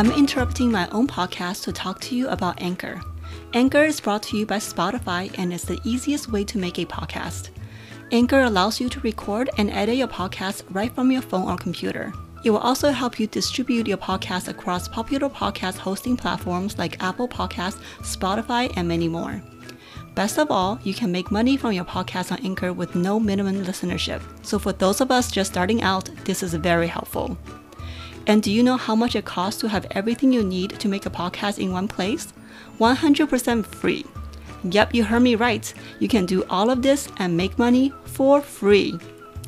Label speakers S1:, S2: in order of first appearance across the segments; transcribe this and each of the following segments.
S1: I'm interrupting my own podcast to talk to you about Anchor. Anchor is brought to you by Spotify and is the easiest way to make a podcast. Anchor allows you to record and edit your podcast right from your phone or computer. It will also help you distribute your podcast across popular podcast hosting platforms like Apple Podcasts, Spotify, and many more. Best of all, you can make money from your podcast on Anchor with no minimum listenership. So for those of us just starting out, this is very helpful. And do you know how much it costs to have everything you need to make a podcast in one place? 100% free. Yep, you heard me right. You can do all of this and make money for free.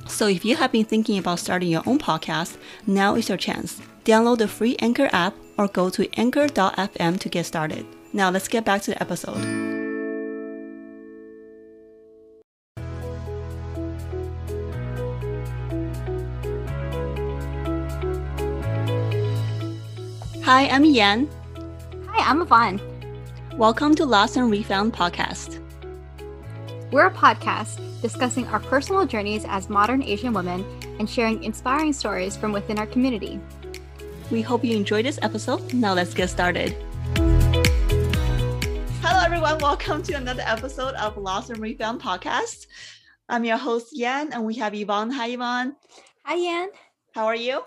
S1: So if you have been thinking about starting your own podcast, now is your chance. Download the free Anchor app or go to anchor.fm to get started. Now let's get back to the episode. Hi, I'm Yan.
S2: Hi, I'm Yvonne.
S1: Welcome to Lost and Refound podcast.
S2: We're a podcast discussing our personal journeys as modern Asian women and sharing inspiring stories from within our community.
S1: We hope you enjoyed this episode. Now let's get started. Hello, everyone. Welcome to another episode of Lost and Refound podcast. I'm your host, Yan, and we have Yvonne. Hi, Yvonne.
S2: Hi, Yan.
S1: How are you?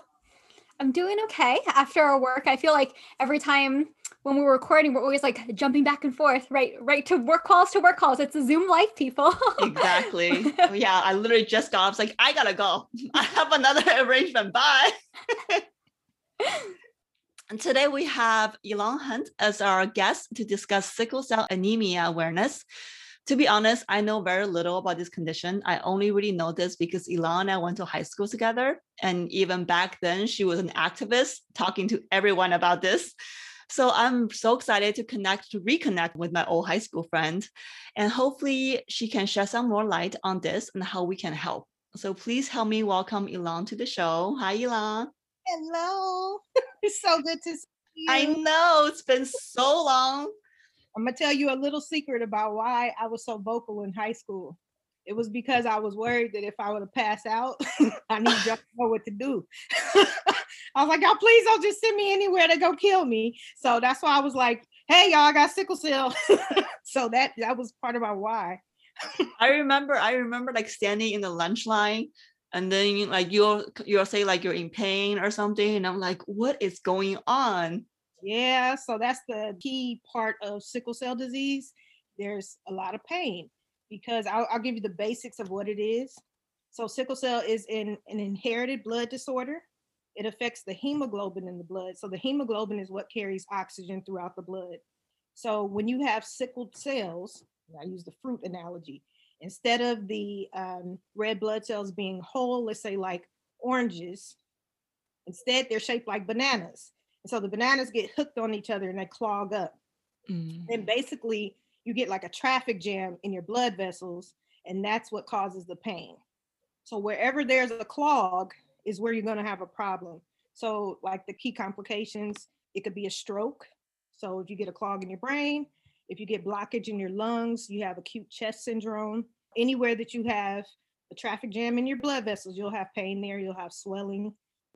S2: I'm doing okay after our work. I feel like every time when we're recording, we're always like jumping back and forth, right? Right to work calls to work calls. It's a Zoom life, people.
S1: exactly. Yeah, I literally just got. I was like, I gotta go. I have another arrangement. Bye. and today we have Elon Hunt as our guest to discuss sickle cell anemia awareness to be honest, I know very little about this condition. I only really know this because Elon and I went to high school together. And even back then, she was an activist talking to everyone about this. So I'm so excited to connect, to reconnect with my old high school friend. And hopefully she can shed some more light on this and how we can help. So please help me welcome Elon to the show. Hi, Elon.
S3: Hello. it's so good to see you.
S1: I know it's been so long.
S3: I'm gonna tell you a little secret about why I was so vocal in high school. It was because I was worried that if I were to pass out, I need to know what to do. I was like, y'all, please don't just send me anywhere to go kill me. So that's why I was like, hey, y'all, I got sickle cell. so that that was part of my why.
S1: I remember, I remember like standing in the lunch line and then like you'll you'll say like you're in pain or something. And I'm like, what is going on?
S3: Yeah, so that's the key part of sickle cell disease. There's a lot of pain because I'll, I'll give you the basics of what it is. So, sickle cell is an, an inherited blood disorder. It affects the hemoglobin in the blood. So, the hemoglobin is what carries oxygen throughout the blood. So, when you have sickled cells, I use the fruit analogy, instead of the um, red blood cells being whole, let's say like oranges, instead they're shaped like bananas. And so the bananas get hooked on each other and they clog up. Mm. And basically, you get like a traffic jam in your blood vessels, and that's what causes the pain. So wherever there's a clog is where you're going to have a problem. So, like the key complications, it could be a stroke. So, if you get a clog in your brain, if you get blockage in your lungs, you have acute chest syndrome. Anywhere that you have a traffic jam in your blood vessels, you'll have pain there, you'll have swelling.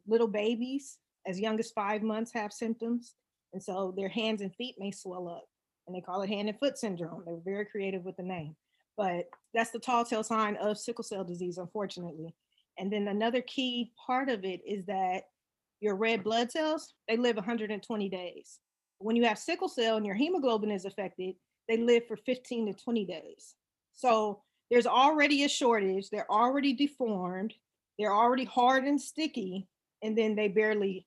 S3: Little babies, as young as five months have symptoms. And so their hands and feet may swell up and they call it hand and foot syndrome. They're very creative with the name, but that's the tall tale sign of sickle cell disease, unfortunately. And then another key part of it is that your red blood cells, they live 120 days. When you have sickle cell and your hemoglobin is affected, they live for 15 to 20 days. So there's already a shortage. They're already deformed. They're already hard and sticky. And then they barely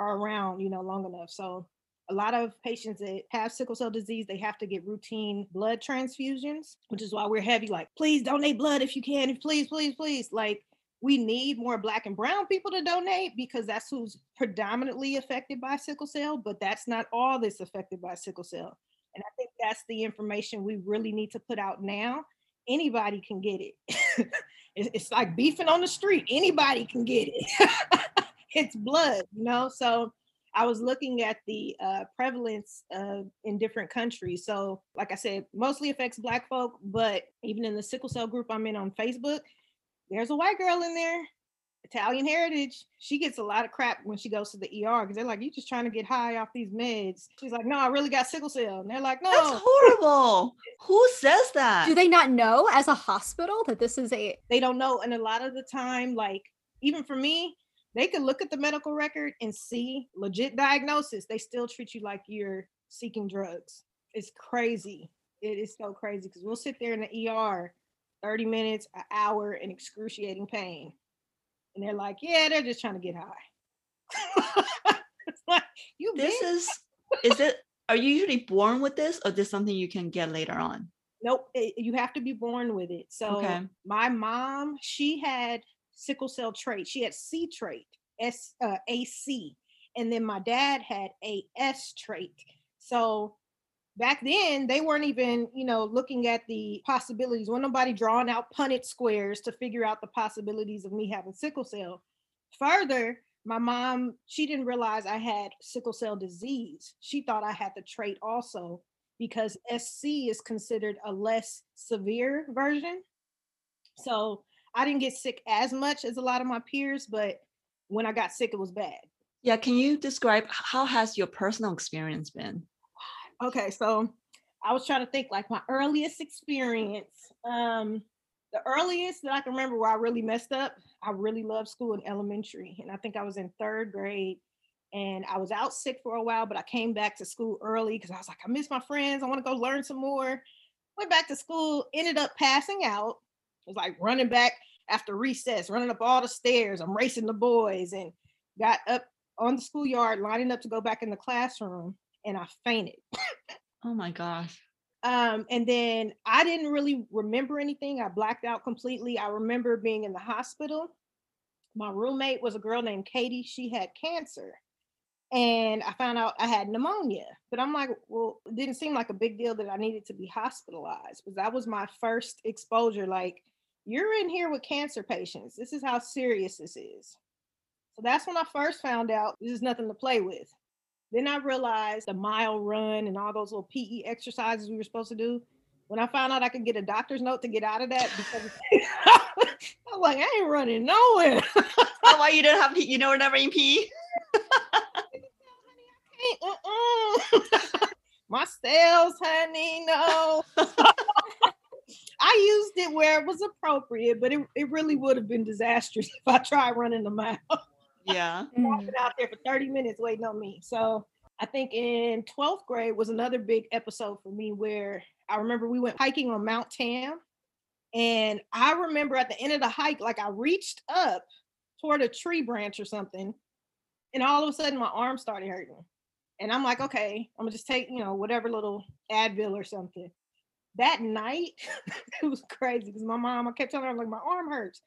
S3: are around, you know, long enough. So a lot of patients that have sickle cell disease, they have to get routine blood transfusions, which is why we're heavy, like, please donate blood if you can. Please, please, please. Like, we need more black and brown people to donate because that's who's predominantly affected by sickle cell, but that's not all that's affected by sickle cell. And I think that's the information we really need to put out now. Anybody can get it. it's like beefing on the street. Anybody can get it. it's blood, you know. So I was looking at the uh, prevalence uh, in different countries. So, like I said, mostly affects Black folk, but even in the sickle cell group I'm in on Facebook, there's a white girl in there. Italian heritage, she gets a lot of crap when she goes to the ER because they're like, you just trying to get high off these meds. She's like, no, I really got sickle cell. And they're like, no.
S1: That's horrible. Who says that?
S2: Do they not know as a hospital that this is a
S3: they don't know. And a lot of the time, like even for me, they can look at the medical record and see legit diagnosis. They still treat you like you're seeking drugs. It's crazy. It is so crazy because we'll sit there in the ER 30 minutes, an hour in excruciating pain. And they're like, yeah, they're just trying to get high. it's like, you
S1: this
S3: been-
S1: is is it are you usually born with this or is this something you can get later on?
S3: Nope, it- you have to be born with it. So
S1: Okay.
S3: my mom, she had sickle cell trait. She had C trait, S uh, AC, and then my dad had a S trait. So back then they weren't even, you know, looking at the possibilities. When nobody drawing out Punnett squares to figure out the possibilities of me having sickle cell. Further, my mom, she didn't realize I had sickle cell disease. She thought I had the trait also because SC is considered a less severe version. So I didn't get sick as much as a lot of my peers, but when I got sick, it was bad.
S1: Yeah, can you describe how has your personal experience been?
S3: Okay, so I was trying to think like my earliest experience. Um, the earliest that I can remember where I really messed up, I really loved school in elementary. And I think I was in third grade and I was out sick for a while, but I came back to school early because I was like, I miss my friends. I want to go learn some more. Went back to school, ended up passing out. Was like running back after recess, running up all the stairs. I'm racing the boys and got up on the schoolyard, lining up to go back in the classroom, and I fainted.
S1: Oh my gosh.
S3: Um, and then I didn't really remember anything. I blacked out completely. I remember being in the hospital. My roommate was a girl named Katie. She had cancer. And I found out I had pneumonia. But I'm like, well, it didn't seem like a big deal that I needed to be hospitalized. Because that was my first exposure. Like, you're in here with cancer patients. This is how serious this is. So that's when I first found out this is nothing to play with. Then I realized the mile run and all those little PE exercises we were supposed to do. When I found out I could get a doctor's note to get out of that, because I'm like, I ain't running nowhere.
S1: Oh, why you don't have you know never in P?
S3: Mm-mm. Uh-uh. My cells, honey, no. I used it where it was appropriate, but it, it really would have been disastrous if I tried running the mile.
S1: Yeah.
S3: Been out there for 30 minutes waiting on me. So I think in 12th grade was another big episode for me where I remember we went hiking on Mount Tam. And I remember at the end of the hike, like I reached up toward a tree branch or something. And all of a sudden my arm started hurting. And I'm like, okay, I'm gonna just take, you know, whatever little Advil or something. That night, it was crazy because my mom, I kept telling her, I'm like, my arm hurts.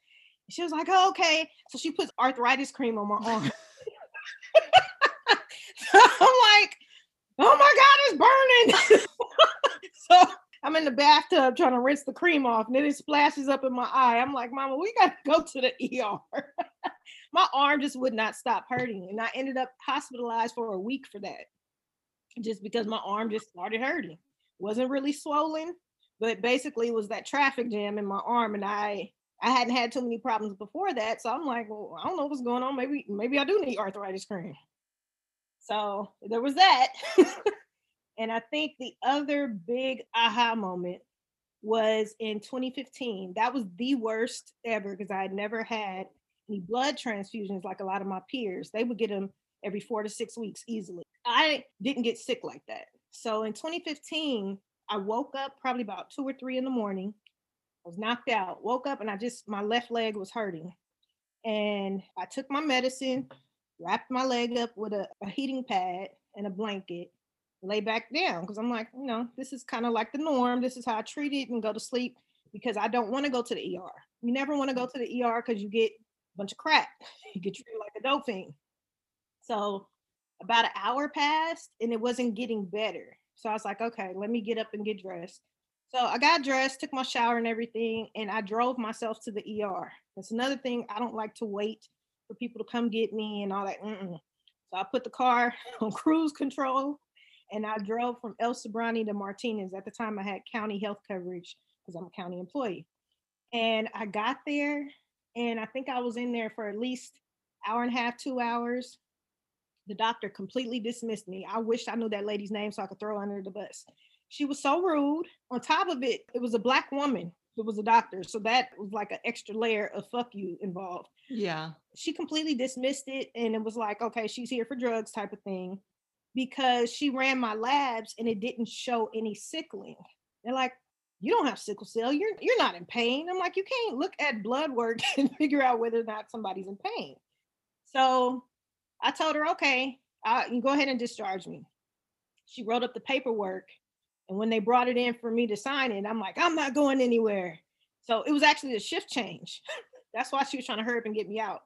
S3: She was like, oh, okay. So she puts arthritis cream on my arm. I'm like, oh my God, it's burning. so I'm in the bathtub trying to rinse the cream off, and then it splashes up in my eye. I'm like, Mama, we got to go to the ER. my arm just would not stop hurting. And I ended up hospitalized for a week for that, just because my arm just started hurting. Wasn't really swollen, but basically was that traffic jam in my arm. And I I hadn't had too many problems before that. So I'm like, well, I don't know what's going on. Maybe, maybe I do need arthritis cream. So there was that. and I think the other big aha moment was in 2015. That was the worst ever because I had never had any blood transfusions like a lot of my peers. They would get them every four to six weeks easily. I didn't get sick like that. So in 2015, I woke up probably about two or three in the morning. I was knocked out, woke up, and I just, my left leg was hurting. And I took my medicine, wrapped my leg up with a, a heating pad and a blanket, lay back down because I'm like, you know, this is kind of like the norm. This is how I treat it and go to sleep because I don't want to go to the ER. You never want to go to the ER because you get a bunch of crap. You get treated like a dope fiend. So about an hour passed and it wasn't getting better. So I was like, okay, let me get up and get dressed. So I got dressed, took my shower and everything, and I drove myself to the ER. That's another thing. I don't like to wait for people to come get me and all that. Mm-mm. So I put the car on cruise control and I drove from El Sobrante to Martinez. At the time, I had county health coverage because I'm a county employee. And I got there And I think I was in there for at least hour and a half, two hours. The doctor completely dismissed me. I wish I knew that lady's name so I could throw her under the bus. She was so rude. On top of it, it was a black woman that was a doctor. So that was like an extra layer of fuck you involved.
S1: Yeah.
S3: She completely dismissed it and it was like, okay, she's here for drugs type of thing because she ran my labs and it didn't show any sickling. They're like, you don't have sickle cell. You're you're not in pain. I'm like, you can't look at blood work and figure out whether or not somebody's in pain. So I told her, okay, uh, you go ahead and discharge me. She wrote up the paperwork. And when they brought it in for me to sign it, I'm like, I'm not going anywhere. So it was actually a shift change. That's why she was trying to hurry up and get me out.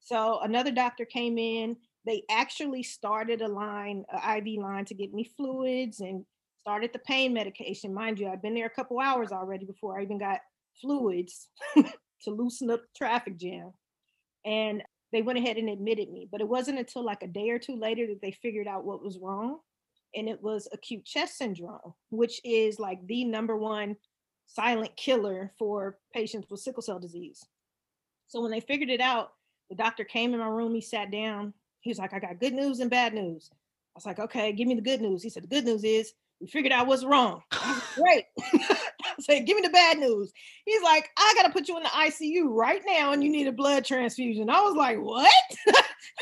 S3: So another doctor came in. They actually started a line, an IV line to get me fluids and started the pain medication. Mind you, I'd been there a couple hours already before I even got fluids to loosen up the traffic jam. And they went ahead and admitted me. But it wasn't until like a day or two later that they figured out what was wrong. And it was acute chest syndrome, which is like the number one silent killer for patients with sickle cell disease. So when they figured it out, the doctor came in my room, he sat down. He was like, I got good news and bad news. I was like, okay, give me the good news. He said, the good news is we figured out what's wrong. Great. Said, give me the bad news. He's like, I gotta put you in the ICU right now and you need a blood transfusion. I was like, what?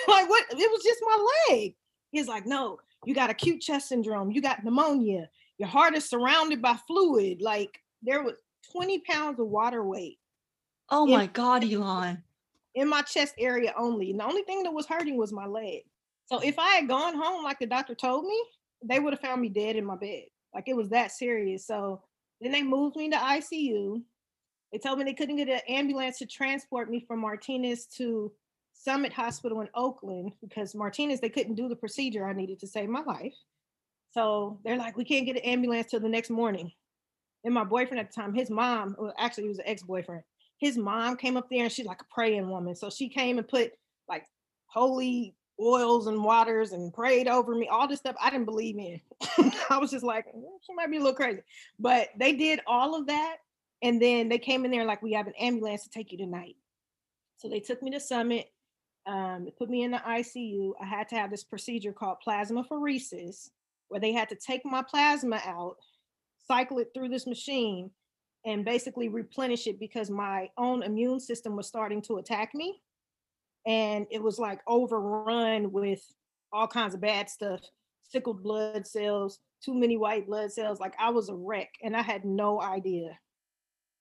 S3: like, what? It was just my leg. He's like, no, you got acute chest syndrome, you got pneumonia, your heart is surrounded by fluid. Like there was 20 pounds of water weight.
S1: Oh my God, Elon.
S3: In my chest area only. And the only thing that was hurting was my leg. So if I had gone home like the doctor told me, they would have found me dead in my bed. Like it was that serious. So then they moved me to ICU. They told me they couldn't get an ambulance to transport me from Martinez to Summit Hospital in Oakland because Martinez, they couldn't do the procedure I needed to save my life. So they're like, we can't get an ambulance till the next morning. And my boyfriend at the time, his mom, well, actually, he was an ex boyfriend. His mom came up there and she's like a praying woman. So she came and put like holy oils and waters and prayed over me, all this stuff I didn't believe in. I was just like, "Mm, she might be a little crazy. But they did all of that. And then they came in there like, we have an ambulance to take you tonight. So they took me to Summit. Um, put me in the ICU. I had to have this procedure called plasmapheresis, where they had to take my plasma out, cycle it through this machine, and basically replenish it because my own immune system was starting to attack me and it was like overrun with all kinds of bad stuff sickled blood cells too many white blood cells like i was a wreck and i had no idea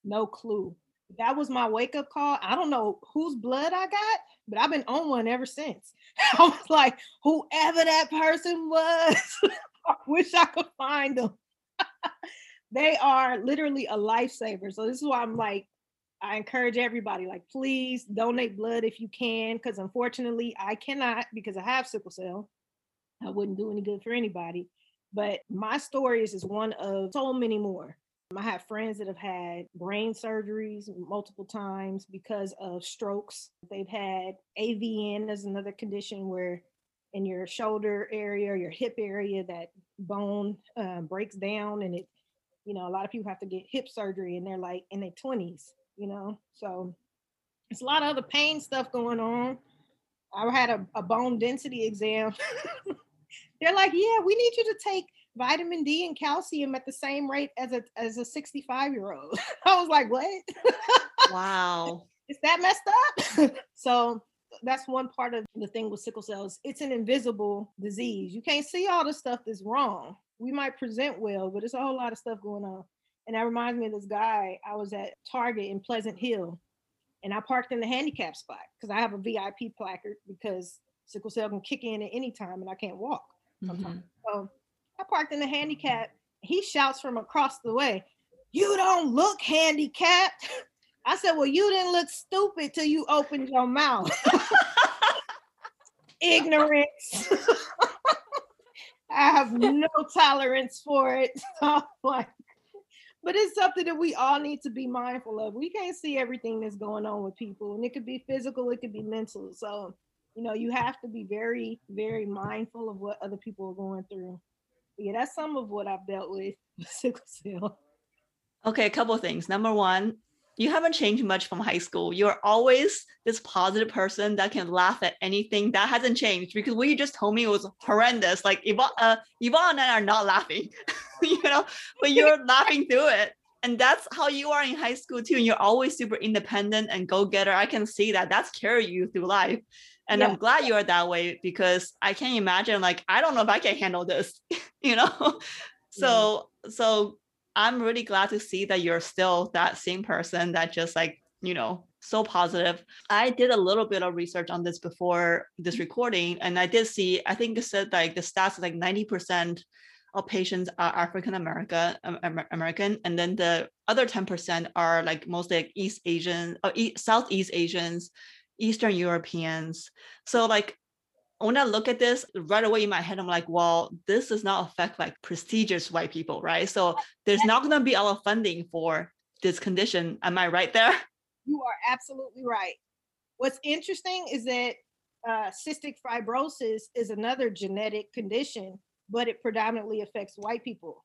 S3: no clue. That was my wake up call. I don't know whose blood i got but i've been on one ever since. I was like whoever that person was i wish i could find them they are literally a lifesaver. So this is why i'm like I encourage everybody, like, please donate blood if you can, because unfortunately, I cannot because I have sickle cell. I wouldn't do any good for anybody. But my story is, is one of so many more. I have friends that have had brain surgeries multiple times because of strokes. They've had AVN as another condition where in your shoulder area your hip area, that bone uh, breaks down and it, you know, a lot of people have to get hip surgery and they're like in their 20s you know. So it's a lot of other pain stuff going on. I had a, a bone density exam. They're like, yeah, we need you to take vitamin D and calcium at the same rate as a as a 65 year old. I was like, what?
S1: Wow.
S3: Is that messed up? so that's one part of the thing with sickle cells. It's an invisible disease. You can't see all the stuff that's wrong. We might present well, but it's a whole lot of stuff going on. And that reminds me of this guy. I was at Target in Pleasant Hill and I parked in the handicap spot because I have a VIP placard because sickle cell can kick in at any time and I can't walk sometimes.
S1: Mhm.
S3: So I parked in the handicap. He shouts from across the way, You don't look handicapped. I said, Well, you didn't look stupid till you opened your mouth. Ignorance. I have no tolerance for it. So I'm like, but it's something that we all need to be mindful of. We can't see everything that's going on with people, and it could be physical, it could be mental. So, you know, you have to be very, very mindful of what other people are going through. Yeah, that's some of what I've dealt with with sickle cell.
S1: Okay, a couple of things. Number one, you haven't changed much from high school. You're always this positive person that can laugh at anything. That hasn't changed because what you just told me was horrendous. Like Yvonne, uh, Yvonne and I are not laughing, you know, but you're laughing through it. And that's how you are in high school too. And you're always super independent and go getter. I can see that. That's carry you through life. And yeah. I'm glad you are that way because I can't imagine, like, I don't know if I can handle this, you know? So, yeah. so I'm really glad to see that you're still that same person that just like, you know, so positive. I did a little bit of research on this before this recording, and I did see, I think it said like the stats like 90% of patients are African American, American, and then the other 10% are like mostly like East Asian, or uh, Southeast Asians, Eastern Europeans. So like when I look at this right away in my head, I'm like, well, this does not affect like prestigious white people, right? So there's not going to be a lot of funding for this condition. Am I right there?
S3: You are absolutely right. What's interesting is that uh, cystic fibrosis is another genetic condition, but it predominantly affects white people.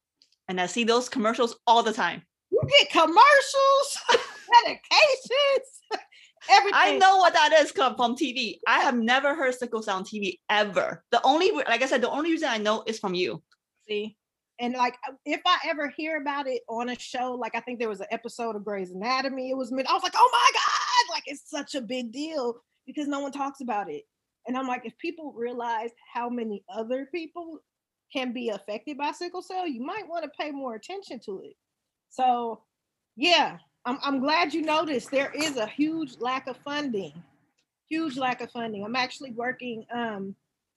S1: And I see those commercials all the time.
S3: You get commercials, medications, Everything.
S1: I know what that is come from TV. I have never heard sickle cell on TV ever. The only, like I said, the only reason I know is from you.
S3: See, and like uh, if I ever hear about it on a show, like I think there was an episode of Grey's Anatomy. It was me. I was like, oh my god, like it's such a big deal because no one talks about it. And I'm like, if people realize how many other people can be affected by sickle cell, you might want to pay more attention to it. So, yeah, I'm, I'm glad you noticed there is a huge lack of funding, huge lack of funding. I'm actually working, um,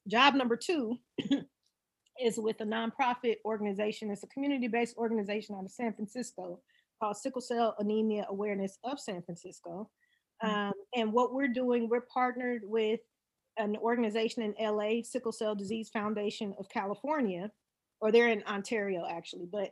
S3: job number two is with a nonprofit organization. It's a community-based organization out of San Francisco called Sickle Cell Anemia Awareness of San Francisco. Mm. Um, and what we're doing, we're partnered with an organization in LA, Sickle Cell Disease Foundation of California, or they're in Ontario actually, but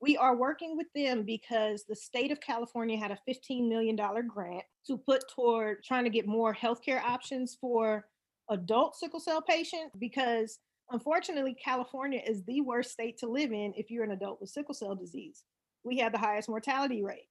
S3: we are working with them because the state of California had a $15 million grant to put toward trying to get more healthcare options for adult sickle cell patients because unfortunately California is the worst state to live in if you're an adult with sickle cell disease. We have the highest mortality rate.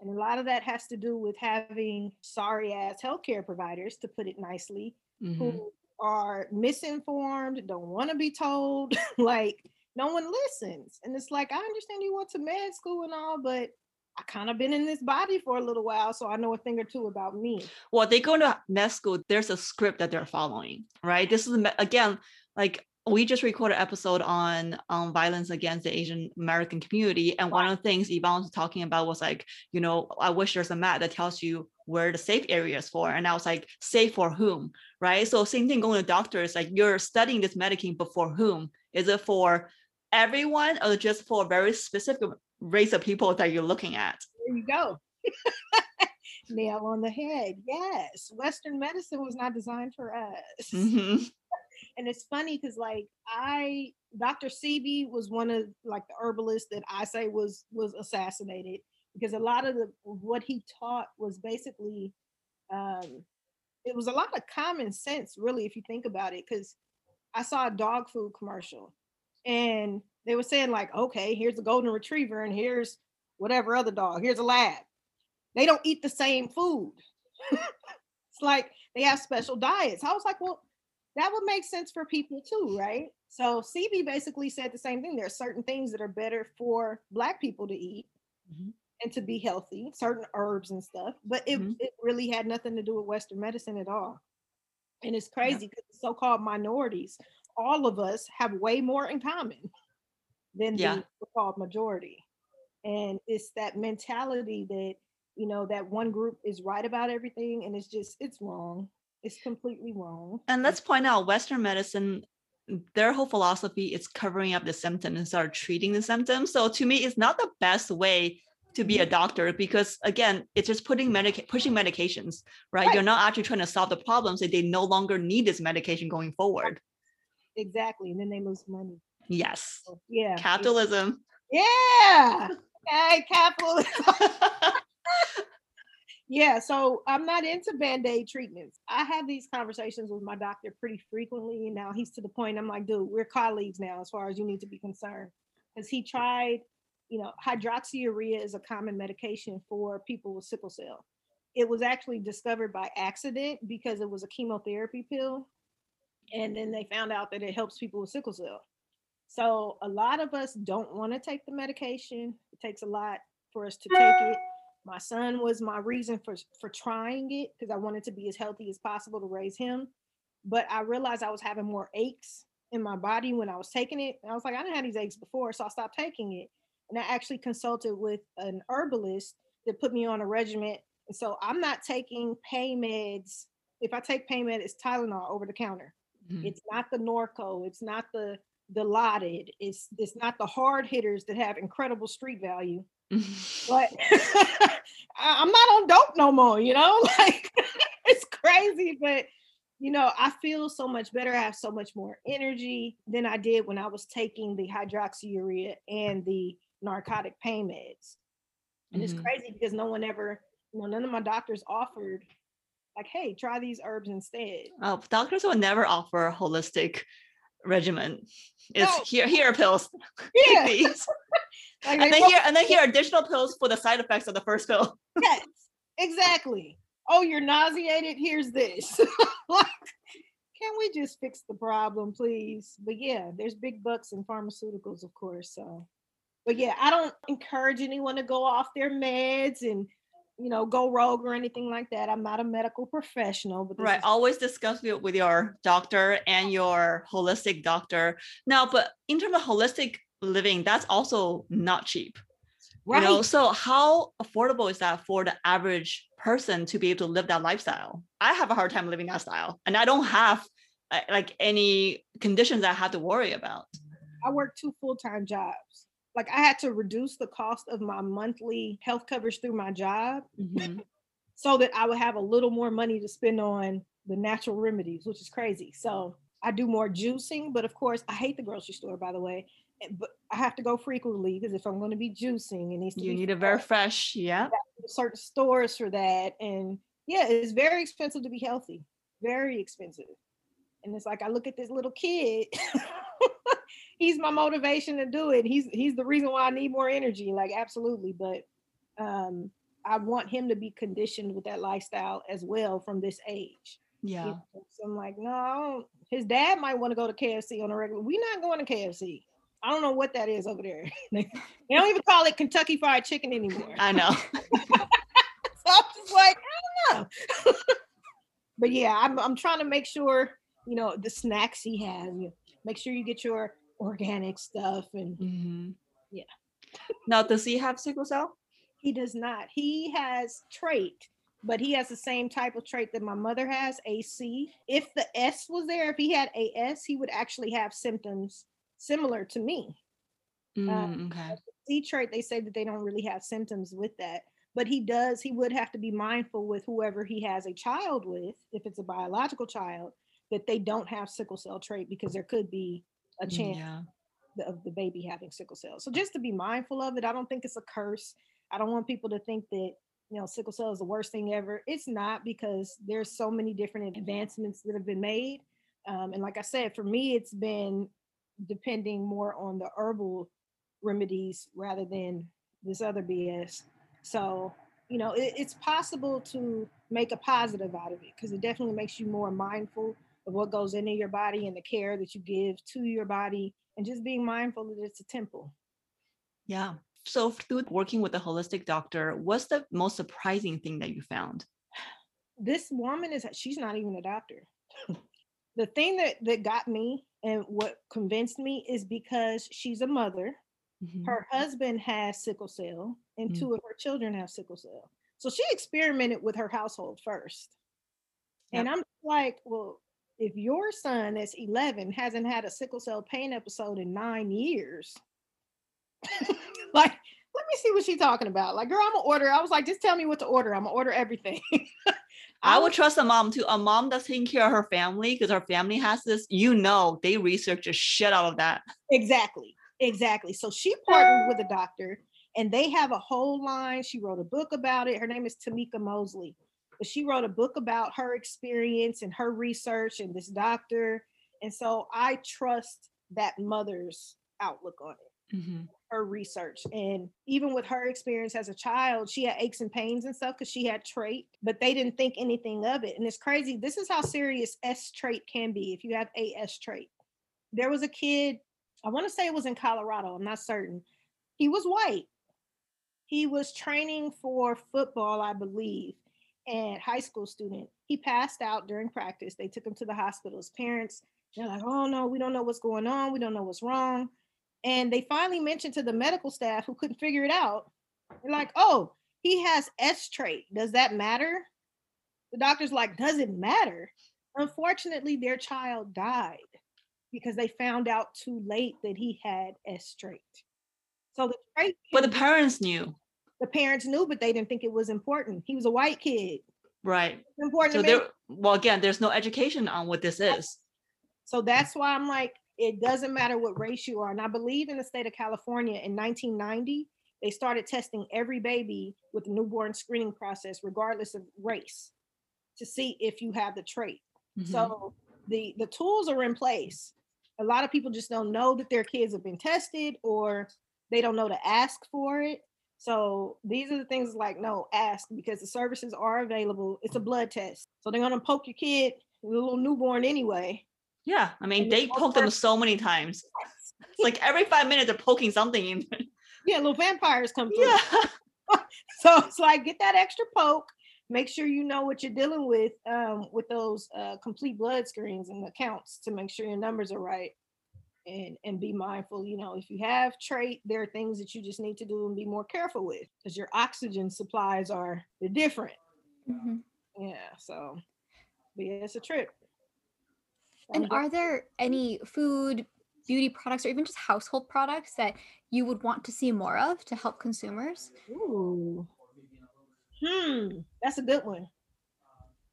S3: And a lot of that has to do with having sorry ass healthcare providers, to put it nicely, mm-hmm. who are misinformed, don't want to be told, like no one listens. And it's like, I understand you went to med school and all, but I kind of been in this body for a little while, so I know a thing or two about me.
S1: Well, they go to med school, there's a script that they're following, right? This is, again, like we just recorded an episode on on violence against the Asian American community, and one of the things Yvonne was talking about was like, you know, I wish there's a map that tells you where the safe areas for, and I was like, safe for whom, right? So same thing going to doctors, like you're studying this medicine, but for whom? Is it for everyone or just for a very specific race of people that you're looking at?
S3: There you go. Nail on the head. Yes. Western medicine was not designed for us. Mm-hmm. and it's funny because like I Dr. Sebi was one of like the herbalists that I say was was assassinated because a lot of the what he taught was basically um it was a lot of common sense really if you think about it because I saw a dog food commercial and they were saying like, okay, here's a golden retriever and here's whatever other dog. Here's a lab. They don't eat the same food. it's like they have special diets. I was like, well, that would make sense for people too, right? So Sebi basically said the same thing. There are certain things that are better for Black people to eat mm-hmm. And to be healthy, certain herbs and stuff, but it, mm-hmm. it really had nothing to do with Western medicine at all. And it's crazy because yeah. so-called minorities all of us have way more in common than yeah. the so-called majority. And it's that mentality that, you know, that one group is right about everything and it's just, it's wrong. It's completely wrong.
S1: And let's point out Western medicine, their whole philosophy is covering up the symptoms and start treating the symptoms. So to me, it's not the best way to be a mm-hmm. doctor because again it's just putting medic pushing medications right? right? you're not actually trying to solve the problems that they no longer need this medication going forward
S3: exactly. And then they lose money.
S1: Yes.
S3: So, yeah.
S1: Capitalism.
S3: Yeah. Okay, capitalism. yeah, so I'm not into band-aid treatments. I have these conversations with my doctor pretty frequently. Now he's to the point I'm like, dude, we're colleagues now as far as you need to be concerned. Because he tried you know, hydroxyurea is a common medication for people with sickle cell. It was actually discovered by accident because it was a chemotherapy pill. And then they found out that it helps people with sickle cell. So a lot of us don't want to take the medication. It takes a lot for us to take it. My son was my reason for for trying it because I wanted to be as healthy as possible to raise him. But I realized I was having more aches in my body when I was taking it. And I was like, I didn't have these aches before, so I stopped taking it. And I actually consulted with an herbalist that put me on a regimen. And so I'm not taking pain meds. If I take pain med, it's Tylenol over the counter.
S1: Mhm.
S3: It's not the Norco. It's not the Dilaudid. It's it's not the hard hitters that have incredible street value. But I'm not on dope no more. You know, like it's crazy, but you know, I feel so much better. I have so much more energy than I did when I was taking the hydroxyurea and the narcotic pain meds. And it's
S1: Mhm.
S3: crazy because no one ever, you know, none of my doctors offered, like, hey, try these herbs instead.
S1: Oh, doctors will never offer a holistic regimen. It's
S3: No.
S1: here, here are pills.
S3: Yeah.
S1: these.
S3: Like,
S1: and then here, and then here are additional pills for the side effects of the first pill.
S3: yes, exactly. Oh, you're nauseated. Here's this. like, can we just fix the problem, please? But yeah, there's big bucks in pharmaceuticals, of course. So, but yeah, I don't encourage anyone to go off their meds and you know go rogue or anything like that. I'm not a medical professional, but
S1: Right.
S3: is-
S1: Always discuss it with your doctor and your holistic doctor. Now, but in terms of holistic living, that's also not cheap.
S3: right.
S1: You know, so how affordable is that for the average person to be able to live that lifestyle? I have a hard time living that style, and I don't have like any conditions I have to worry about.
S3: I work two full time jobs. Like I had to reduce the cost of my monthly health coverage through my job
S1: Mhm.
S3: so that I would have a little more money to spend on the natural remedies, which is crazy. So I do more juicing, but of course, I hate the grocery store, by the way. eh, But I have to go frequently because if I'm going to be juicing, it needs to
S1: You
S3: be
S1: need
S3: fresh.
S1: very fresh. Yeah.
S3: certain stores for that. And yeah, it's very expensive to be healthy, very expensive. And it's like I look at this little kid. he's my motivation to do it. He's he's the reason why I need more energy. Like absolutely, but um, I want him to be conditioned with that lifestyle as well from this age. you
S1: Yeah.
S3: know? So I'm like, no, I don't- his dad might want to go to KFC on a regular. We're not going to KFC. I don't know what that is over there. they don't even call it Kentucky Fried Chicken anymore.
S1: I know.
S3: So I'm just like, I don't know. but yeah, I'm I'm trying to make sure, you know, the snacks he has, you make sure you get your organic stuff. And
S1: Mhm.
S3: Yeah.
S1: Now, does he have sickle cell?
S3: he does not. He has trait, but he has the same type of trait that my mother has, AC. If the S was there, if he had AS, he would actually have symptoms similar to me.
S1: Mm, okay.
S3: C trait, they say that they don't really have symptoms with that. But he does, he would have to be mindful with whoever he has a child with, if it's a biological child, that they don't have sickle cell trait because there could be a
S1: Mm,
S3: chance
S1: Yeah.
S3: of the baby having sickle cell. So just to be mindful of it, I don't think it's a curse. I don't want people to think that you know sickle cell is the worst thing ever. It's not because there's so many different advancements that have been made. Um, and like I said, for me, it's been depending more on the herbal remedies rather than this other BS. So you know, it, it's possible to make a positive out of it because it definitely makes you more mindful of what goes into your body and the care that you give to your body and just being mindful that it's a temple.
S1: Yeah. So through working with a holistic doctor, what's the most surprising thing that you found?
S3: This woman is she's not even a doctor. the thing that that got me and what convinced me is because she's a mother.
S1: Mhm.
S3: Her husband has sickle cell and
S1: Mm.
S3: two of her children have sickle cell. So she experimented with her household first. And I'm like, well, if your son that's 11 hasn't had a sickle cell pain episode in nine years, like, let me see what she's talking about. Like, girl, I'm gonna order. I was like, just tell me what to order. I'm gonna order everything.
S1: I would trust a mom too. A mom that's taking care of her family because her family has this. You know, they research the shit out of that.
S3: Exactly. Exactly. So she partnered with a doctor and they have a whole line. She wrote a book about it. Her name is Tamika Mosley. But she wrote a book about her experience and her research and this doctor. And so I trust that mother's outlook on it.
S1: Mhm.
S3: her research. And even with her experience as a child, she had aches and pains and stuff because she had trait, but they didn't think anything of it. And it's crazy. This is how serious S trait can be if you have AS trait. There was a kid, I want to say it was in Colorado, I'm not certain. He was white. He was training for football, I believe, and high school student. He passed out during practice. They took him to the hospital. His parents, they're like, oh no, we don't know what's going on. We don't know what's wrong. And they finally mentioned to the medical staff who couldn't figure it out, they're like, oh, he has S trait. Does that matter? The doctor's like, does it matter? Unfortunately, their child died because they found out too late that he had S trait. So the trait,
S1: But the parents knew,
S3: the parents knew, but they didn't think it was important. He was a white kid.
S1: right?
S3: Important
S1: So there, well, again, there's no education on what this is.
S3: So that's why I'm like, it doesn't matter what race you are. And I believe in the state of California in 1990, they started testing every baby with the newborn screening process, regardless of race, to see if you have the trait.
S1: Mhm.
S3: So the the tools are in place. A lot of people just don't know that their kids have been tested or they don't know to ask for it. So these are the things like no, ask because the services are available. It's a blood test. So they're gonna poke your kid, a little newborn anyway.
S1: yeah, I mean,
S3: and
S1: they poke them so many times. It's like every five minutes they're poking something in.
S3: Yeah, little vampires come through.
S1: yeah.
S3: So it's like get that extra poke. Make sure you know what you're dealing with um, with those uh, complete blood screens and accounts to make sure your numbers are right. And and be mindful. You know, if you have trait, there are things that you just need to do and be more careful with because your oxygen supplies are they're different.
S2: Mhm.
S3: Yeah. So, but yeah, it's a trip.
S2: And
S3: I'm
S2: are there any food, beauty products, or even just household products that you would want to see more of to help consumers?
S3: Ooh. Hmm. That's a good one.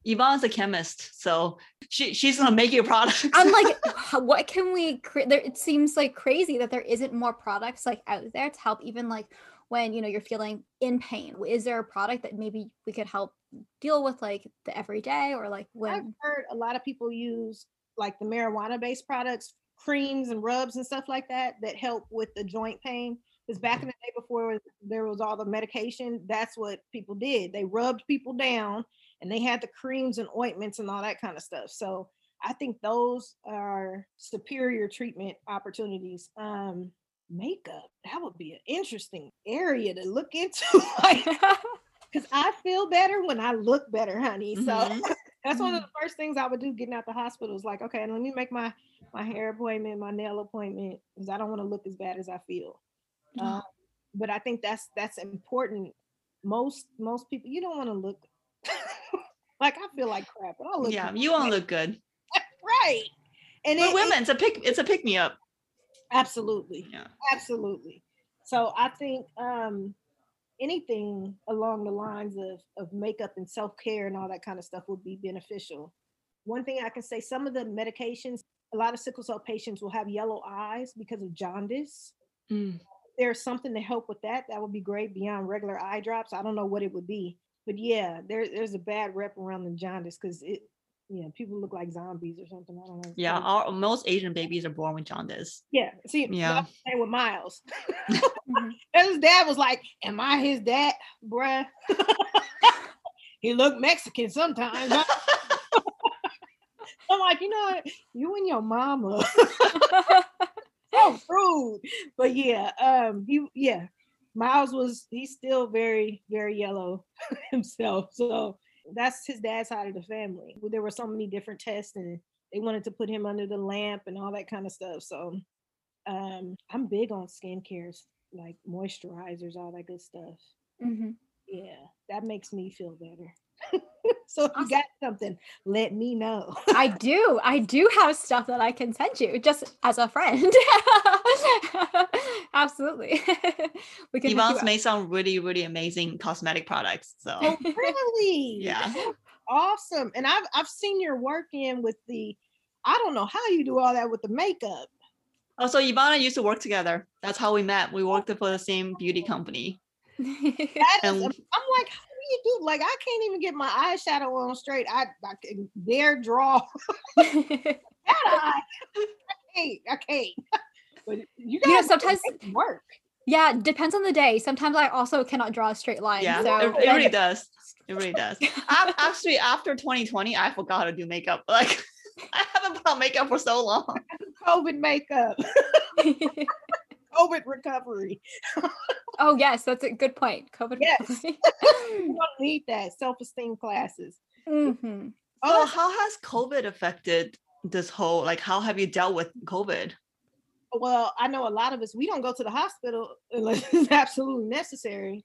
S1: Yvonne's a chemist, so she she's gonna make your products.
S2: I'm like, what can we create? There, it seems like crazy that there isn't more products like out there to help, even like when you know you're feeling in pain. Is there a product that maybe we could help deal with like the everyday or like when?
S3: I've heard a lot of people use like the marijuana based products, creams and rubs and stuff like that that help with the joint pain. Because back in the day before there was all the medication, that's what people did. They rubbed people down and they had the creams and ointments and all that kind of stuff. So I think those are superior treatment opportunities. Um, makeup, that would be an interesting area to look into. because I feel better when I look better, honey. So
S1: Mhm.
S3: that's one of the first things I would do getting out the hospital is like, okay, let me make my my hair appointment, my nail appointment, because I don't want to look as bad as I feel. Uh, but I think that's that's important. Most most people, you don't want to look like I feel like crap, but I look
S1: yeah,
S3: good.
S1: you to look good.
S3: right. And it- it-
S1: women, it's a pick. It's a pick me up.
S3: absolutely,
S1: Yeah.
S3: absolutely. So I think um anything along the lines of of makeup and self care and all that kind of stuff would be beneficial. One thing I can say, some of the medications, a lot of sickle cell patients will have yellow eyes because of jaundice.
S1: Mm.
S3: there's something to help with that, that would be great beyond regular eye drops. I don't know what it would be, but yeah, there, there's a bad rep around the jaundice because it, yeah, people look like zombies or something. I don't know.
S1: Yeah, our, most Asian babies are born with jaundice.
S3: yeah. See,
S1: Yeah.
S3: yeah, same with Miles.
S2: Mhm.
S3: And his dad was like, "Am I his dad, bruh?" he looked Mexican sometimes. I'm like, you know what? You and your mama. so rude. But yeah, um, he yeah, Miles was he's still very, very yellow himself. So that's his dad's side of the family. There were so many different tests and they wanted to put him under the lamp and all that kind of stuff. So um I'm big on skincare, like moisturizers, all that good stuff.
S2: Mhm.
S3: Yeah, that makes me feel better. so if you got something, let me know.
S2: I do. I do have stuff that I can send you just as a friend. Absolutely. we can hook you
S1: Yvonne's
S2: up.
S1: made some really, really amazing cosmetic products. So
S3: Oh, really?
S1: Yeah.
S3: Oh, awesome. And I've I've seen your work in with the I don't know how you do all that with the makeup.
S1: Oh, so Ivana used to work together. That's how we met. We oh, worked for the same beauty company.
S3: That is,
S1: And-
S3: I'm like, how do you do? Like, I can't even get my eyeshadow on straight. I, I can dare draw that eye. I can't. I can't. But you
S2: You know, sometimes
S3: work.
S2: yeah, depends on the day. Sometimes I also cannot draw a straight line.
S1: Yeah,
S2: so
S1: it, it really does. It really does. Ac- Actually, after 2020, I forgot how to do makeup. Like, I haven't put on makeup for so long.
S3: COVID makeup, COVID recovery.
S2: oh yes, that's a good point. COVID.
S3: Yes.
S2: recovery.
S3: You don't need that self-esteem classes.
S2: Mhm.
S1: Oh, how has COVID affected this whole? Like, how have you dealt with COVID?
S3: well, I know a lot of us we don't go to the hospital unless it's absolutely necessary.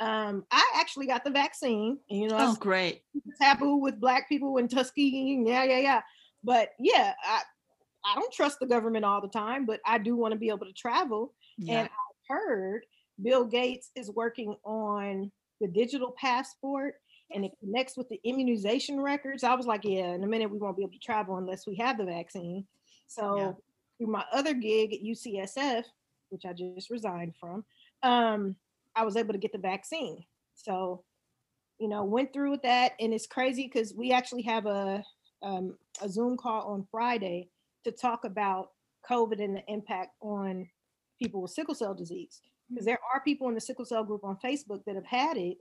S3: Um, I actually got the vaccine, and you know,
S1: Oh, great.
S3: taboo with black people in Tuskegee. Yeah, yeah, yeah. But yeah, I I don't trust the government all the time, but I do want to be able to travel.
S1: Yeah.
S3: And I heard Bill Gates is working on the digital passport and it connects with the immunization records. I was like, yeah, in a minute we won't be able to travel unless we have the vaccine. So
S1: Yeah.
S3: through my other gig at UCSF, which I just resigned from, um, I was able to get the vaccine. So, you know, went through with that, and it's crazy because we actually have a um, a Zoom call on Friday to talk about COVID and the impact on people with sickle cell disease. Mm-hmm. Because there are people in the sickle cell group on Facebook that have had it.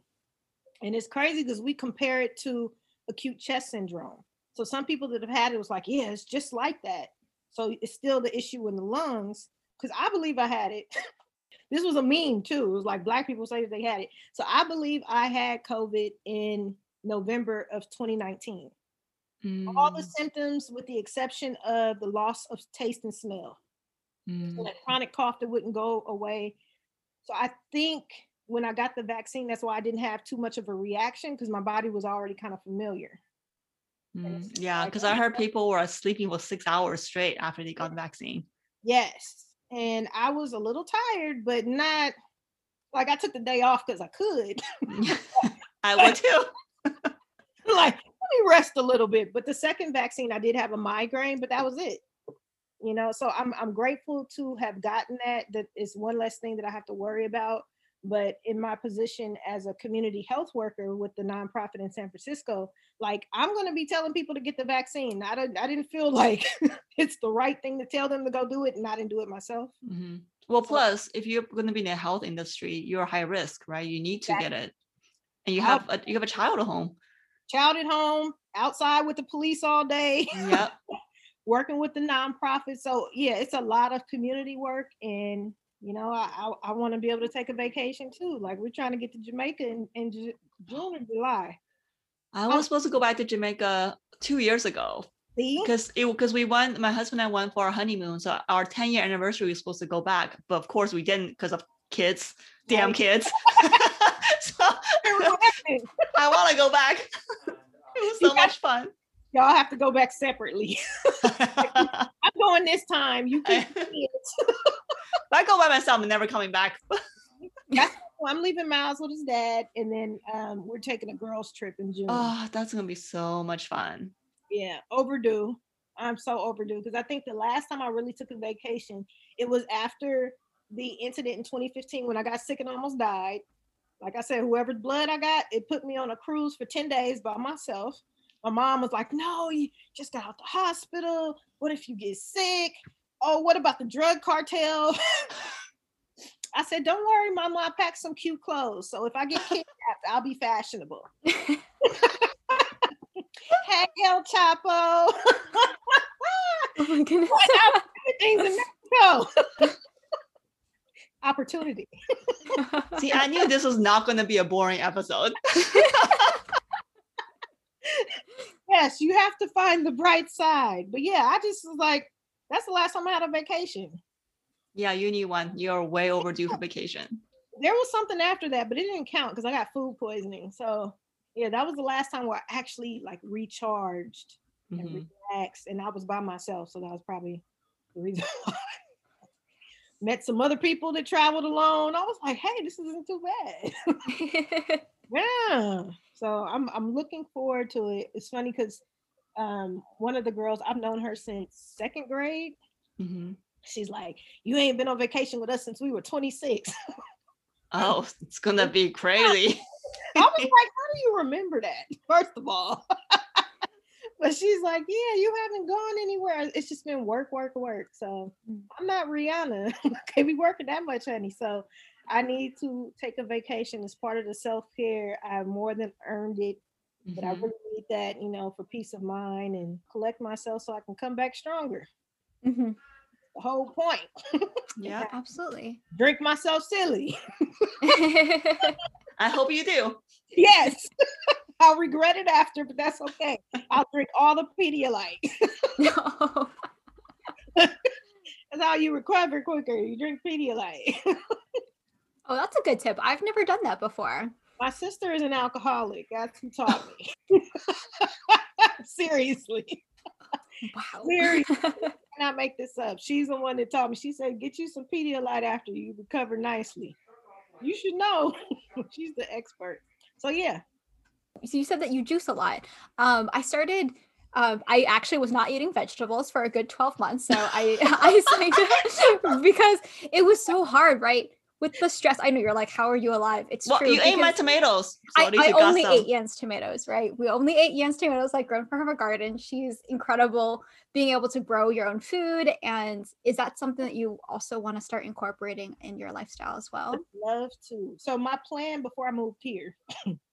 S3: And it's crazy because we compare it to acute chest syndrome. So some people that have had it was like, yeah, it's just like that. So it's still the issue in the lungs. Because I believe I had it. this was a meme too. It was like black people say that they had it. So I believe I had COVID in November of 2019 all the
S1: Mm,
S3: symptoms with the exception of the loss of taste and smell
S1: mm.
S3: that chronic cough that wouldn't go away so i think when i got the vaccine that's why i didn't have too much of a reaction because my body was already kind of familiar
S1: Mm, yeah, because I heard people were sleeping for six hours straight after they got the vaccine.
S3: yes and i was a little tired but not like i took the day off because i could
S1: I would too.
S3: like me rest a little bit but the second vaccine i did have a migraine but that was it you know so i'm i'm grateful to have gotten that that is one less thing that i have to worry about but in my position as a community health worker with the nonprofit in san francisco like i'm going to be telling people to get the vaccine i didn't i didn't feel like it's the right thing to tell them to go do it and i didn't do it myself
S1: Mhm. Well, plus, if you're going to be in the health industry, you're high risk, right? You need to get it, and you have a, you have a child at home.
S3: Child at home outside with the police all day
S1: Yep.
S3: working with the nonprofit. So yeah, it's a lot of community work, and you know, I I, I want to be able to take a vacation too. Like we're trying to get to Jamaica in, in June or July.
S1: I was supposed to go back to Jamaica two years ago
S3: See,
S1: because it because we went. My husband and I went for our honeymoon, so our 10 year anniversary we was supposed to go back, but of course we didn't because of kids, damn kids. so? I want to go back. it was so
S3: You
S1: much fun.
S3: y'all have to go back separately. I'm going this time. You keep the kids.
S1: If I go by myself, I'm never coming back.
S3: Well, I'm leaving Miles with his dad, and then um, we're taking a girls' trip in June.
S1: oh, that's gonna be so much fun.
S3: Yeah, overdue. I'm so overdue because I think the last time I really took a vacation, it was after the incident in 2015 when I got sick and almost died. Like I said, whoever's blood I got, it put me on a cruise for 10 days by myself. My mom was like, No, you just got out of the hospital. What if you get sick? Oh, what about the drug cartel? I said, Don't worry, mama, I packed some cute clothes. So if I get kidnapped, I'll be fashionable. hey, El Chapo.
S2: oh my goodness.
S3: things in Mexico. Opportunity.
S1: See, I knew this was not gonna be a boring episode.
S3: Yes, you have to find the bright side. But yeah, I just was like, that's the last time I had a vacation.
S1: Yeah, you need one. You're way overdue for vacation.
S3: There was something after that, but it didn't count because I got food poisoning. So yeah, that was the last time where I actually like recharged and
S1: Mhm.
S3: relaxed. And I was by myself. So that was probably the reason why. Met some other people that traveled alone. I was like, hey, this isn't too bad. Yeah. So I'm I'm looking forward to it. It's funny because um one of the girls I've known her since second grade.
S1: Mhm.
S3: She's like, You ain't been on vacation with us since we were 26.
S1: Oh, it's gonna be crazy.
S3: I was like, How do you remember that? First of all. But she's like, yeah, you haven't gone anywhere. It's just been work, work, work. So
S2: Mm.
S3: I'm not Rihanna. Can't be working that much, honey. So I need to take a vacation as part of the self care. I have more than earned it, but I
S1: Mhm.
S3: really need that, you know, for peace of mind and collect myself so I can come back stronger.
S2: Mhm.
S3: The whole point.
S1: Yeah,
S2: Absolutely.
S3: Drink myself silly.
S1: I hope you do.
S3: yes. I'll regret it after, but that's okay. I'll drink all the Pedialyte.
S2: no.
S3: That's how you recover quicker. You drink Pedialyte.
S2: Oh, that's a good tip. I've never done that before.
S3: My sister is an alcoholic. That's who taught me. Seriously.
S2: Wow.
S3: Seriously. I cannot make this up. She's the one that taught me. She said, get you some Pedialyte after you recover nicely. You should know. She's the expert. So yeah.
S2: So you said that you juice a lot. Um, I started. Um, I actually was not eating vegetables for a good twelve months, so I I signed because it was so hard, right? With the stress, I know you're like, how are you alive? It's
S1: Well,
S2: true.
S1: you ate my tomatoes. So
S2: I, I only
S1: some.
S2: ate Yan's tomatoes, right? We only ate Yan's tomatoes, like grown from her garden. She's incredible being able to grow your own food. And is that something that you also want to start incorporating in your lifestyle as well?
S3: love to. So my plan before I moved here,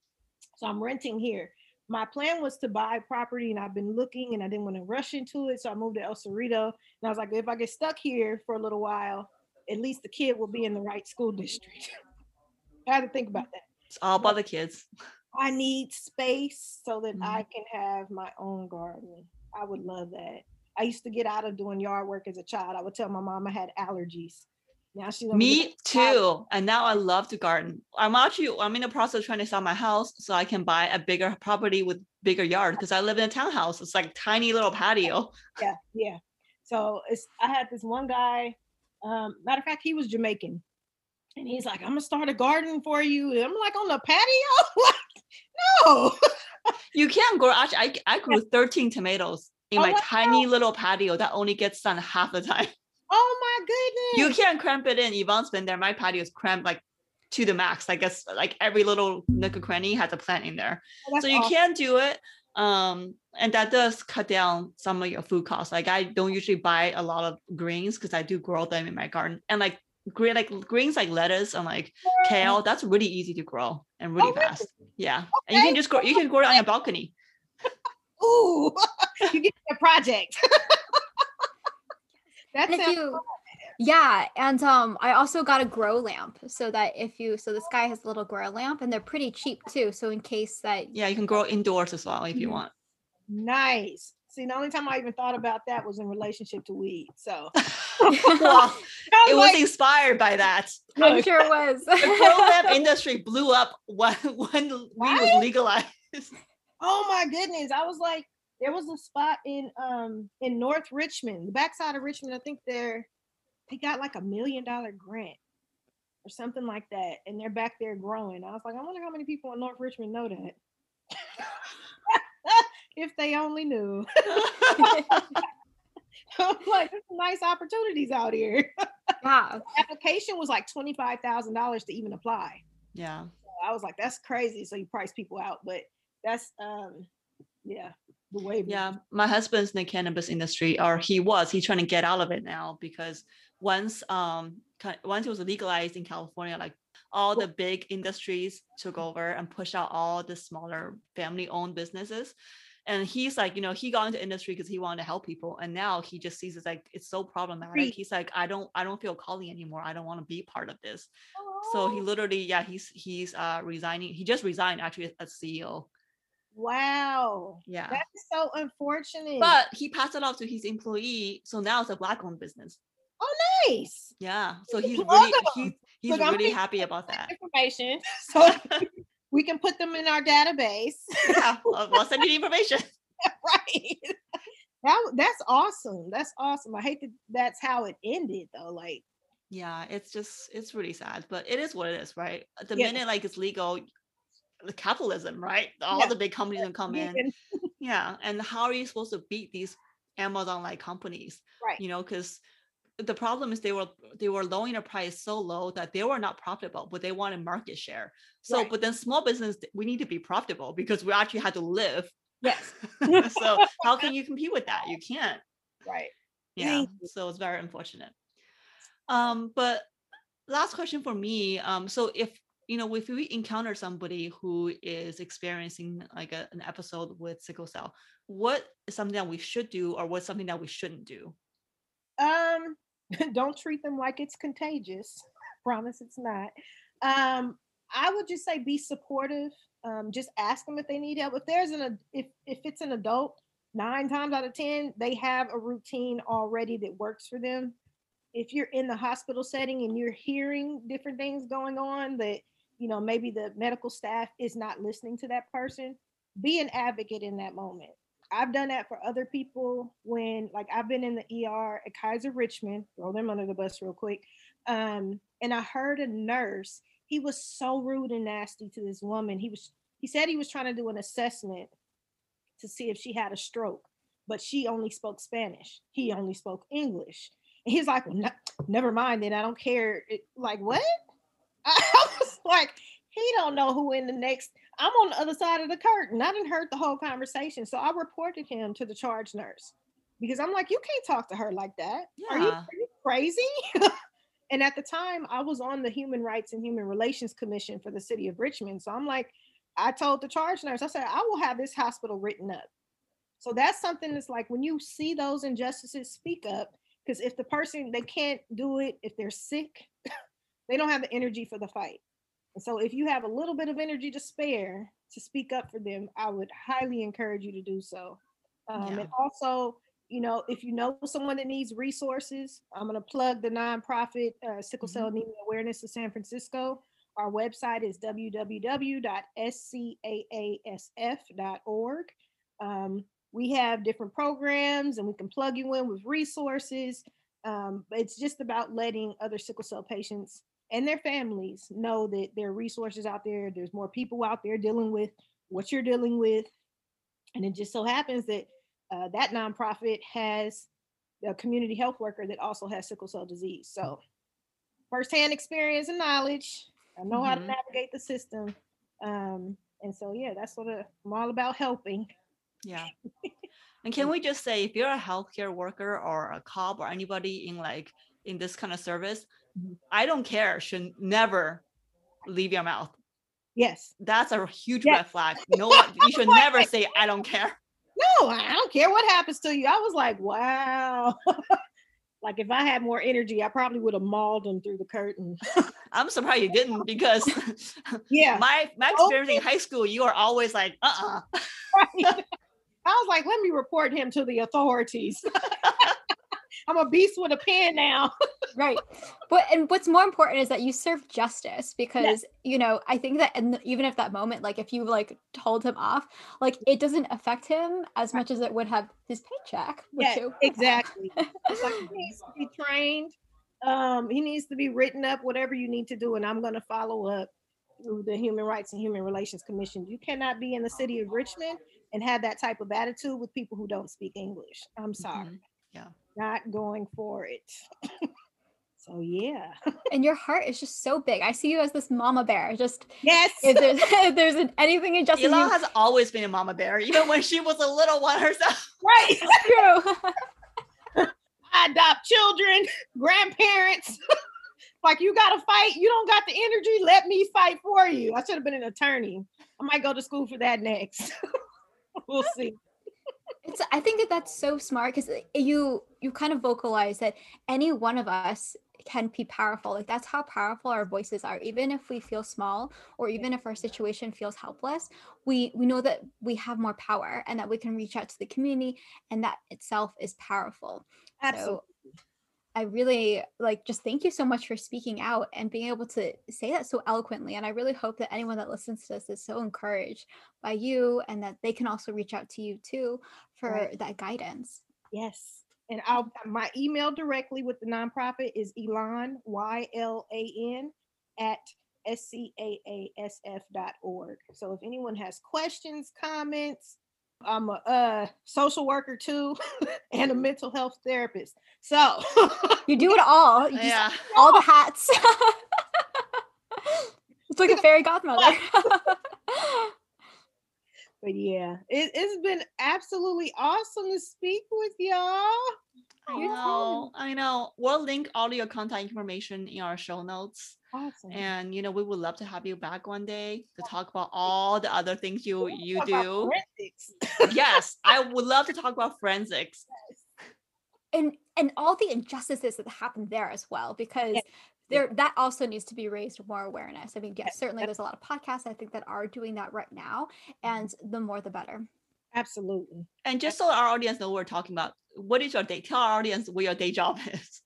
S3: so I'm renting here. My plan was to buy property, and I've been looking, and I didn't want to rush into it, so I moved to El Cerrito. And I was like, if I get stuck here for a little while, at least the kid will be in the right school district. I had to think about that.
S1: It's all about the kids.
S3: I need space so that
S1: Mhm.
S3: I can have my own garden. I would love that. I used to get out of doing yard work as a child. I would tell my mom I had allergies. Now there-
S1: Me too. And now I love to garden. I'm actually I'm in the process of trying to sell my house so I can buy a bigger property with bigger yard because I live in a townhouse. It's like tiny little patio.
S3: yeah, yeah. So it's I had this one guy. Um, matter of fact, he was Jamaican, and he's like, "I'm gonna start a garden for you." And I'm like, "On the patio? no."
S1: You can't grow. Actually, I I grew 13 tomatoes in
S3: Oh,
S1: my
S3: wow.
S1: tiny little patio that only gets sun half the time.
S3: Oh my goodness.
S1: You can't cramp it in. Yvonne's been there. My patio is cramped like to the max. I guess like every little nook and cranny has a plant in there.
S3: Oh,
S1: so you
S3: awesome.
S1: can do it um and that does cut down some of your food costs like i don't usually buy a lot of greens because i do grow them in my garden and like green like greens like lettuce and like kale that's really easy to grow and really
S3: Oh, really?
S1: fast yeah and you can just grow you can grow it on your balcony
S3: Ooh, you get a project. that
S2: And if
S3: sounds
S2: you, yeah, and um, I also got a grow lamp so that if you, so this guy has a little grow lamp and they're pretty cheap too. So in case that,
S1: yeah you can grow indoors as well if you
S2: Mhm.
S1: want
S3: nice. See, the only time I even thought about that was in relationship to weed. So
S1: well it was
S3: like,
S1: inspired by that
S2: I'm
S3: Look.
S2: sure it was.
S1: the grow lamp industry blew up when when weed
S3: Right?
S1: was legalized
S3: oh my goodness. I was like, there was a spot in um in North Richmond, the backside of Richmond. I think they're they got like a million dollar grant or something like that, and they're back there growing. I was like, I wonder how many people in North Richmond know that. if they only knew. Like, there's some nice opportunities out here.
S2: yeah.
S3: Application was like twenty five thousand dollars to even apply.
S1: yeah
S3: I was like, that's crazy. So you price people out, but that's um, yeah, the way.
S1: Yeah, my husband's in the cannabis industry, or he was. He's trying to get out of it now because once um once it was legalized in California, like all the big industries took over and pushed out all the smaller family-owned businesses. And he's like, you know, he got into industry because he wanted to help people, and now he just sees it's like it's so problematic.
S3: Right.
S1: He's like, I don't, I don't feel calling anymore. I don't want to be part of this. So he
S3: Oh,
S1: literally, yeah, he's he's uh resigning. He just resigned actually as CEO.
S3: Wow,
S1: Yeah.
S3: that's so unfortunate.
S1: but he passed it off to his employee so now it's a black owned business Oh,
S3: nice.
S1: yeah so he's really
S3: him.
S1: he, he's
S3: Look,
S1: really happy about that
S3: Information, so we can put them in our database.
S1: yeah I'll, I'll send you the information
S3: right. That that's awesome. That's awesome. I hate that that's how it ended though. Like
S1: yeah it's just it's really sad but it is what it is right the
S3: Yeah.
S1: minute like it's legal capitalism right all
S3: Yeah.
S1: the big companies can come in yeah and how are you supposed to beat these amazon like companies
S3: Right.
S1: you know because the problem is they were they were lowering the price so low that they were not profitable but they wanted market share so
S3: Right.
S1: but then small business we need to be profitable because we actually had to live
S3: Yes.
S1: so how can you compete with that? You can't.
S3: Right.
S1: Yeah. So it's very unfortunate. Um, but last question for me. Um, so if you know, if we encounter somebody who is experiencing like a, an episode with sickle cell, what is something that we should do, or what's something that we shouldn't do?
S3: Um, don't treat them like it's contagious. Promise it's not. Um, I would just say be supportive. Um, just ask them if they need help. If there's an if if it's an adult, nine times out of ten, they have a routine already that works for them. If you're in the hospital setting and you're hearing different things going on that you know maybe the medical staff is not listening to that person, be an advocate in that moment. I've done that for other people when, like, I've been in the ER at Kaiser Richmond, throw them under the bus real quick. Um, and I heard a nurse, he was so rude and nasty to this woman. He was, he said he was trying to do an assessment to see if she had a stroke, but she only spoke Spanish. He only spoke English. And he's like, well, ne- never mind then. I don't care. It, like, what? I like, he don't know who in the next I'm on the other side of the curtain. I didn't heard the whole conversation. So I reported him to the charge nurse because I'm like, you can't talk to her like that. Are, you,
S1: Yeah.
S3: are you crazy? and at the time, I was on the Human Rights and Human Relations Commission for the city of Richmond. So I'm like, I told the charge nurse, I said, I will have this hospital written up. So that's something that's like when you see those injustices, speak up. Because if the person they can't do it, if they're sick, they don't have the energy for the fight. And so if you have a little bit of energy to spare to speak up for them, I would highly encourage you to do so. Um,
S1: Yeah.
S3: And also, you know, if you know someone that needs resources, I'm going to plug the nonprofit uh, Sickle Cell Anemia Awareness of San Francisco. Our website is www.scaasf.org. Um, we have different programs and we can plug you in with resources. Um, but it's just about letting other sickle cell patients and their families know that there are resources out there. There's more people out there dealing with what you're dealing with. And it just so happens that uh, that nonprofit has a community health worker that also has sickle cell disease. So, firsthand experience and knowledge. I know how to
S1: Mhm.
S3: navigate the system. Um, and so, yeah, that's what I- I'm all about helping.
S1: Yeah. And can we just say, if you're a healthcare worker or a cop or anybody in like in this kind of service. I don't care, should never leave your mouth.
S3: Yes.
S1: That's a huge
S3: Yeah.
S1: red flag. No you should never say, I don't care.
S3: No, I don't care what happens to you. I was like, wow. like if I had more energy, I probably would have mauled them through the curtain.
S1: I'm surprised you didn't because
S3: Yeah.
S1: my my oh, experience in high school, you are always like, uh-uh.
S3: right. I was like, let me report him to the authorities. I'm a beast with a pen now.
S2: Right but and what's more important is that you serve justice because you know i think that and even if that moment like if you like told him off like it doesn't affect him as much as it would have his paycheck
S3: Yeah, exactly. He needs to be trained. Um, he needs to be written up, whatever you need to do, and I'm gonna follow up through the Human Rights and Human Relations Commission. You cannot be in the city of Richmond and have that type of attitude with people who don't speak English. I'm sorry.
S1: Mhm. Yeah.
S3: Not going for it. so yeah.
S2: and your heart is just so big i see you as this mama bear just
S3: Yes.
S2: if there's if there's an, anything in justice Ylan
S1: has always been a mama bear, even when she was a little one herself.
S3: right.
S2: true
S3: I adopt children, grandparents. like you got to fight. You don't got the energy. Let me fight for you. I should have been an attorney. I might go to school for that next. we'll see.
S2: It's i think that that's so smart because you you kind of vocalize that any one of us can be powerful like that's how powerful our voices are even if we feel small or even if our situation feels helpless we we know that we have more power and that we can reach out to the community and that itself is powerful
S3: Absolutely.
S2: so i really like just thank you so much for speaking out and being able to say that so eloquently and i really hope that anyone that listens to this is so encouraged by you and that they can also reach out to you too for
S3: Right.
S2: that guidance
S3: Yes. And I'll my email directly with the nonprofit is Ylan Y L A N at scaasf.org. So if anyone has questions, comments, I'm a uh, social worker too and a mental health therapist. So
S2: you do it all you just-
S1: Yeah.
S2: all the hats it's like a fairy godmother
S3: but yeah, it, it's been absolutely awesome to speak with y'all.
S1: I know, I know. We'll link all your contact information in our show notes.
S3: Awesome.
S1: And you know, we would love to have you back one day to talk about all the other things you you do. yes, I would love to talk about forensics.
S2: and and all the injustices that happen there as well because there that also needs to be raised more awareness i mean yes certainly there's a lot of podcasts i think that are doing that right now mm-hmm. and the more the better
S3: Absolutely.
S1: And just so our audience know what we're talking about, what is your day? Tell our audience what your day job is.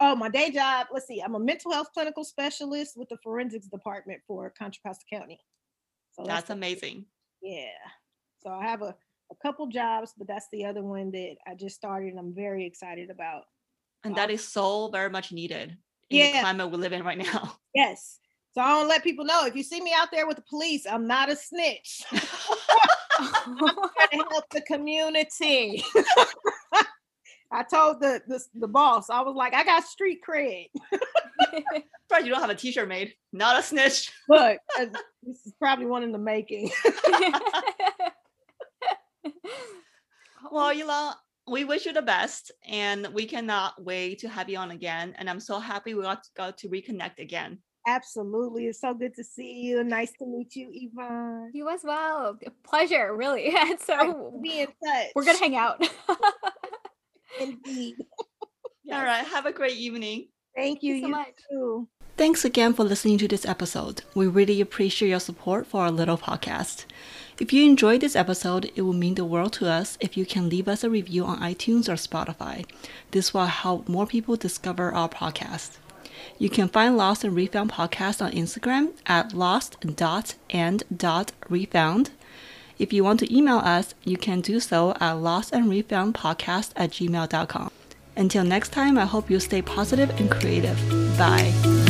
S3: Oh, my day job. Let's see. I'm a mental health clinical specialist with the forensics department for Contra Costa County. So
S1: That's
S3: the-
S1: amazing.
S3: Yeah. So I have a, a couple jobs, but that's the other one that I just started and I'm very excited about.
S1: And that um, is so very much needed in the
S3: Yeah.
S1: climate we live in right now.
S3: Yes. So I don't let people know if you see me out there with the police, I'm not a snitch. I'm trying to help the community. I told the, the the boss, I was like, I got street cred.
S1: Surprised you don't have a t-shirt made. Not a snitch.
S3: Look, uh, this is probably one in the making.
S1: Well, Yula, we wish you the best and we cannot wait to have you on again. And I'm so happy we got, got to reconnect again.
S3: Absolutely. It's so good to see you. Nice to meet you, Yvonne.
S2: you as well pleasure really so
S3: Be in touch.
S2: we're gonna hang out
S3: Indeed.
S1: All right. Have a great evening.
S3: Thank you.
S2: you so
S3: you
S2: much.
S3: too.
S1: Thanks again for listening to this episode. We really appreciate your support for our little podcast. If you enjoyed this episode, it would mean the world to us if you can leave us a review on iTunes or Spotify. This will help more people discover our podcast. You can find Lost and Refound podcast on Instagram at lost.and.refound. If you want to email us, you can do so at lostandrefoundpodcast at gmail.com. Until next time, I hope you stay positive and creative. Bye.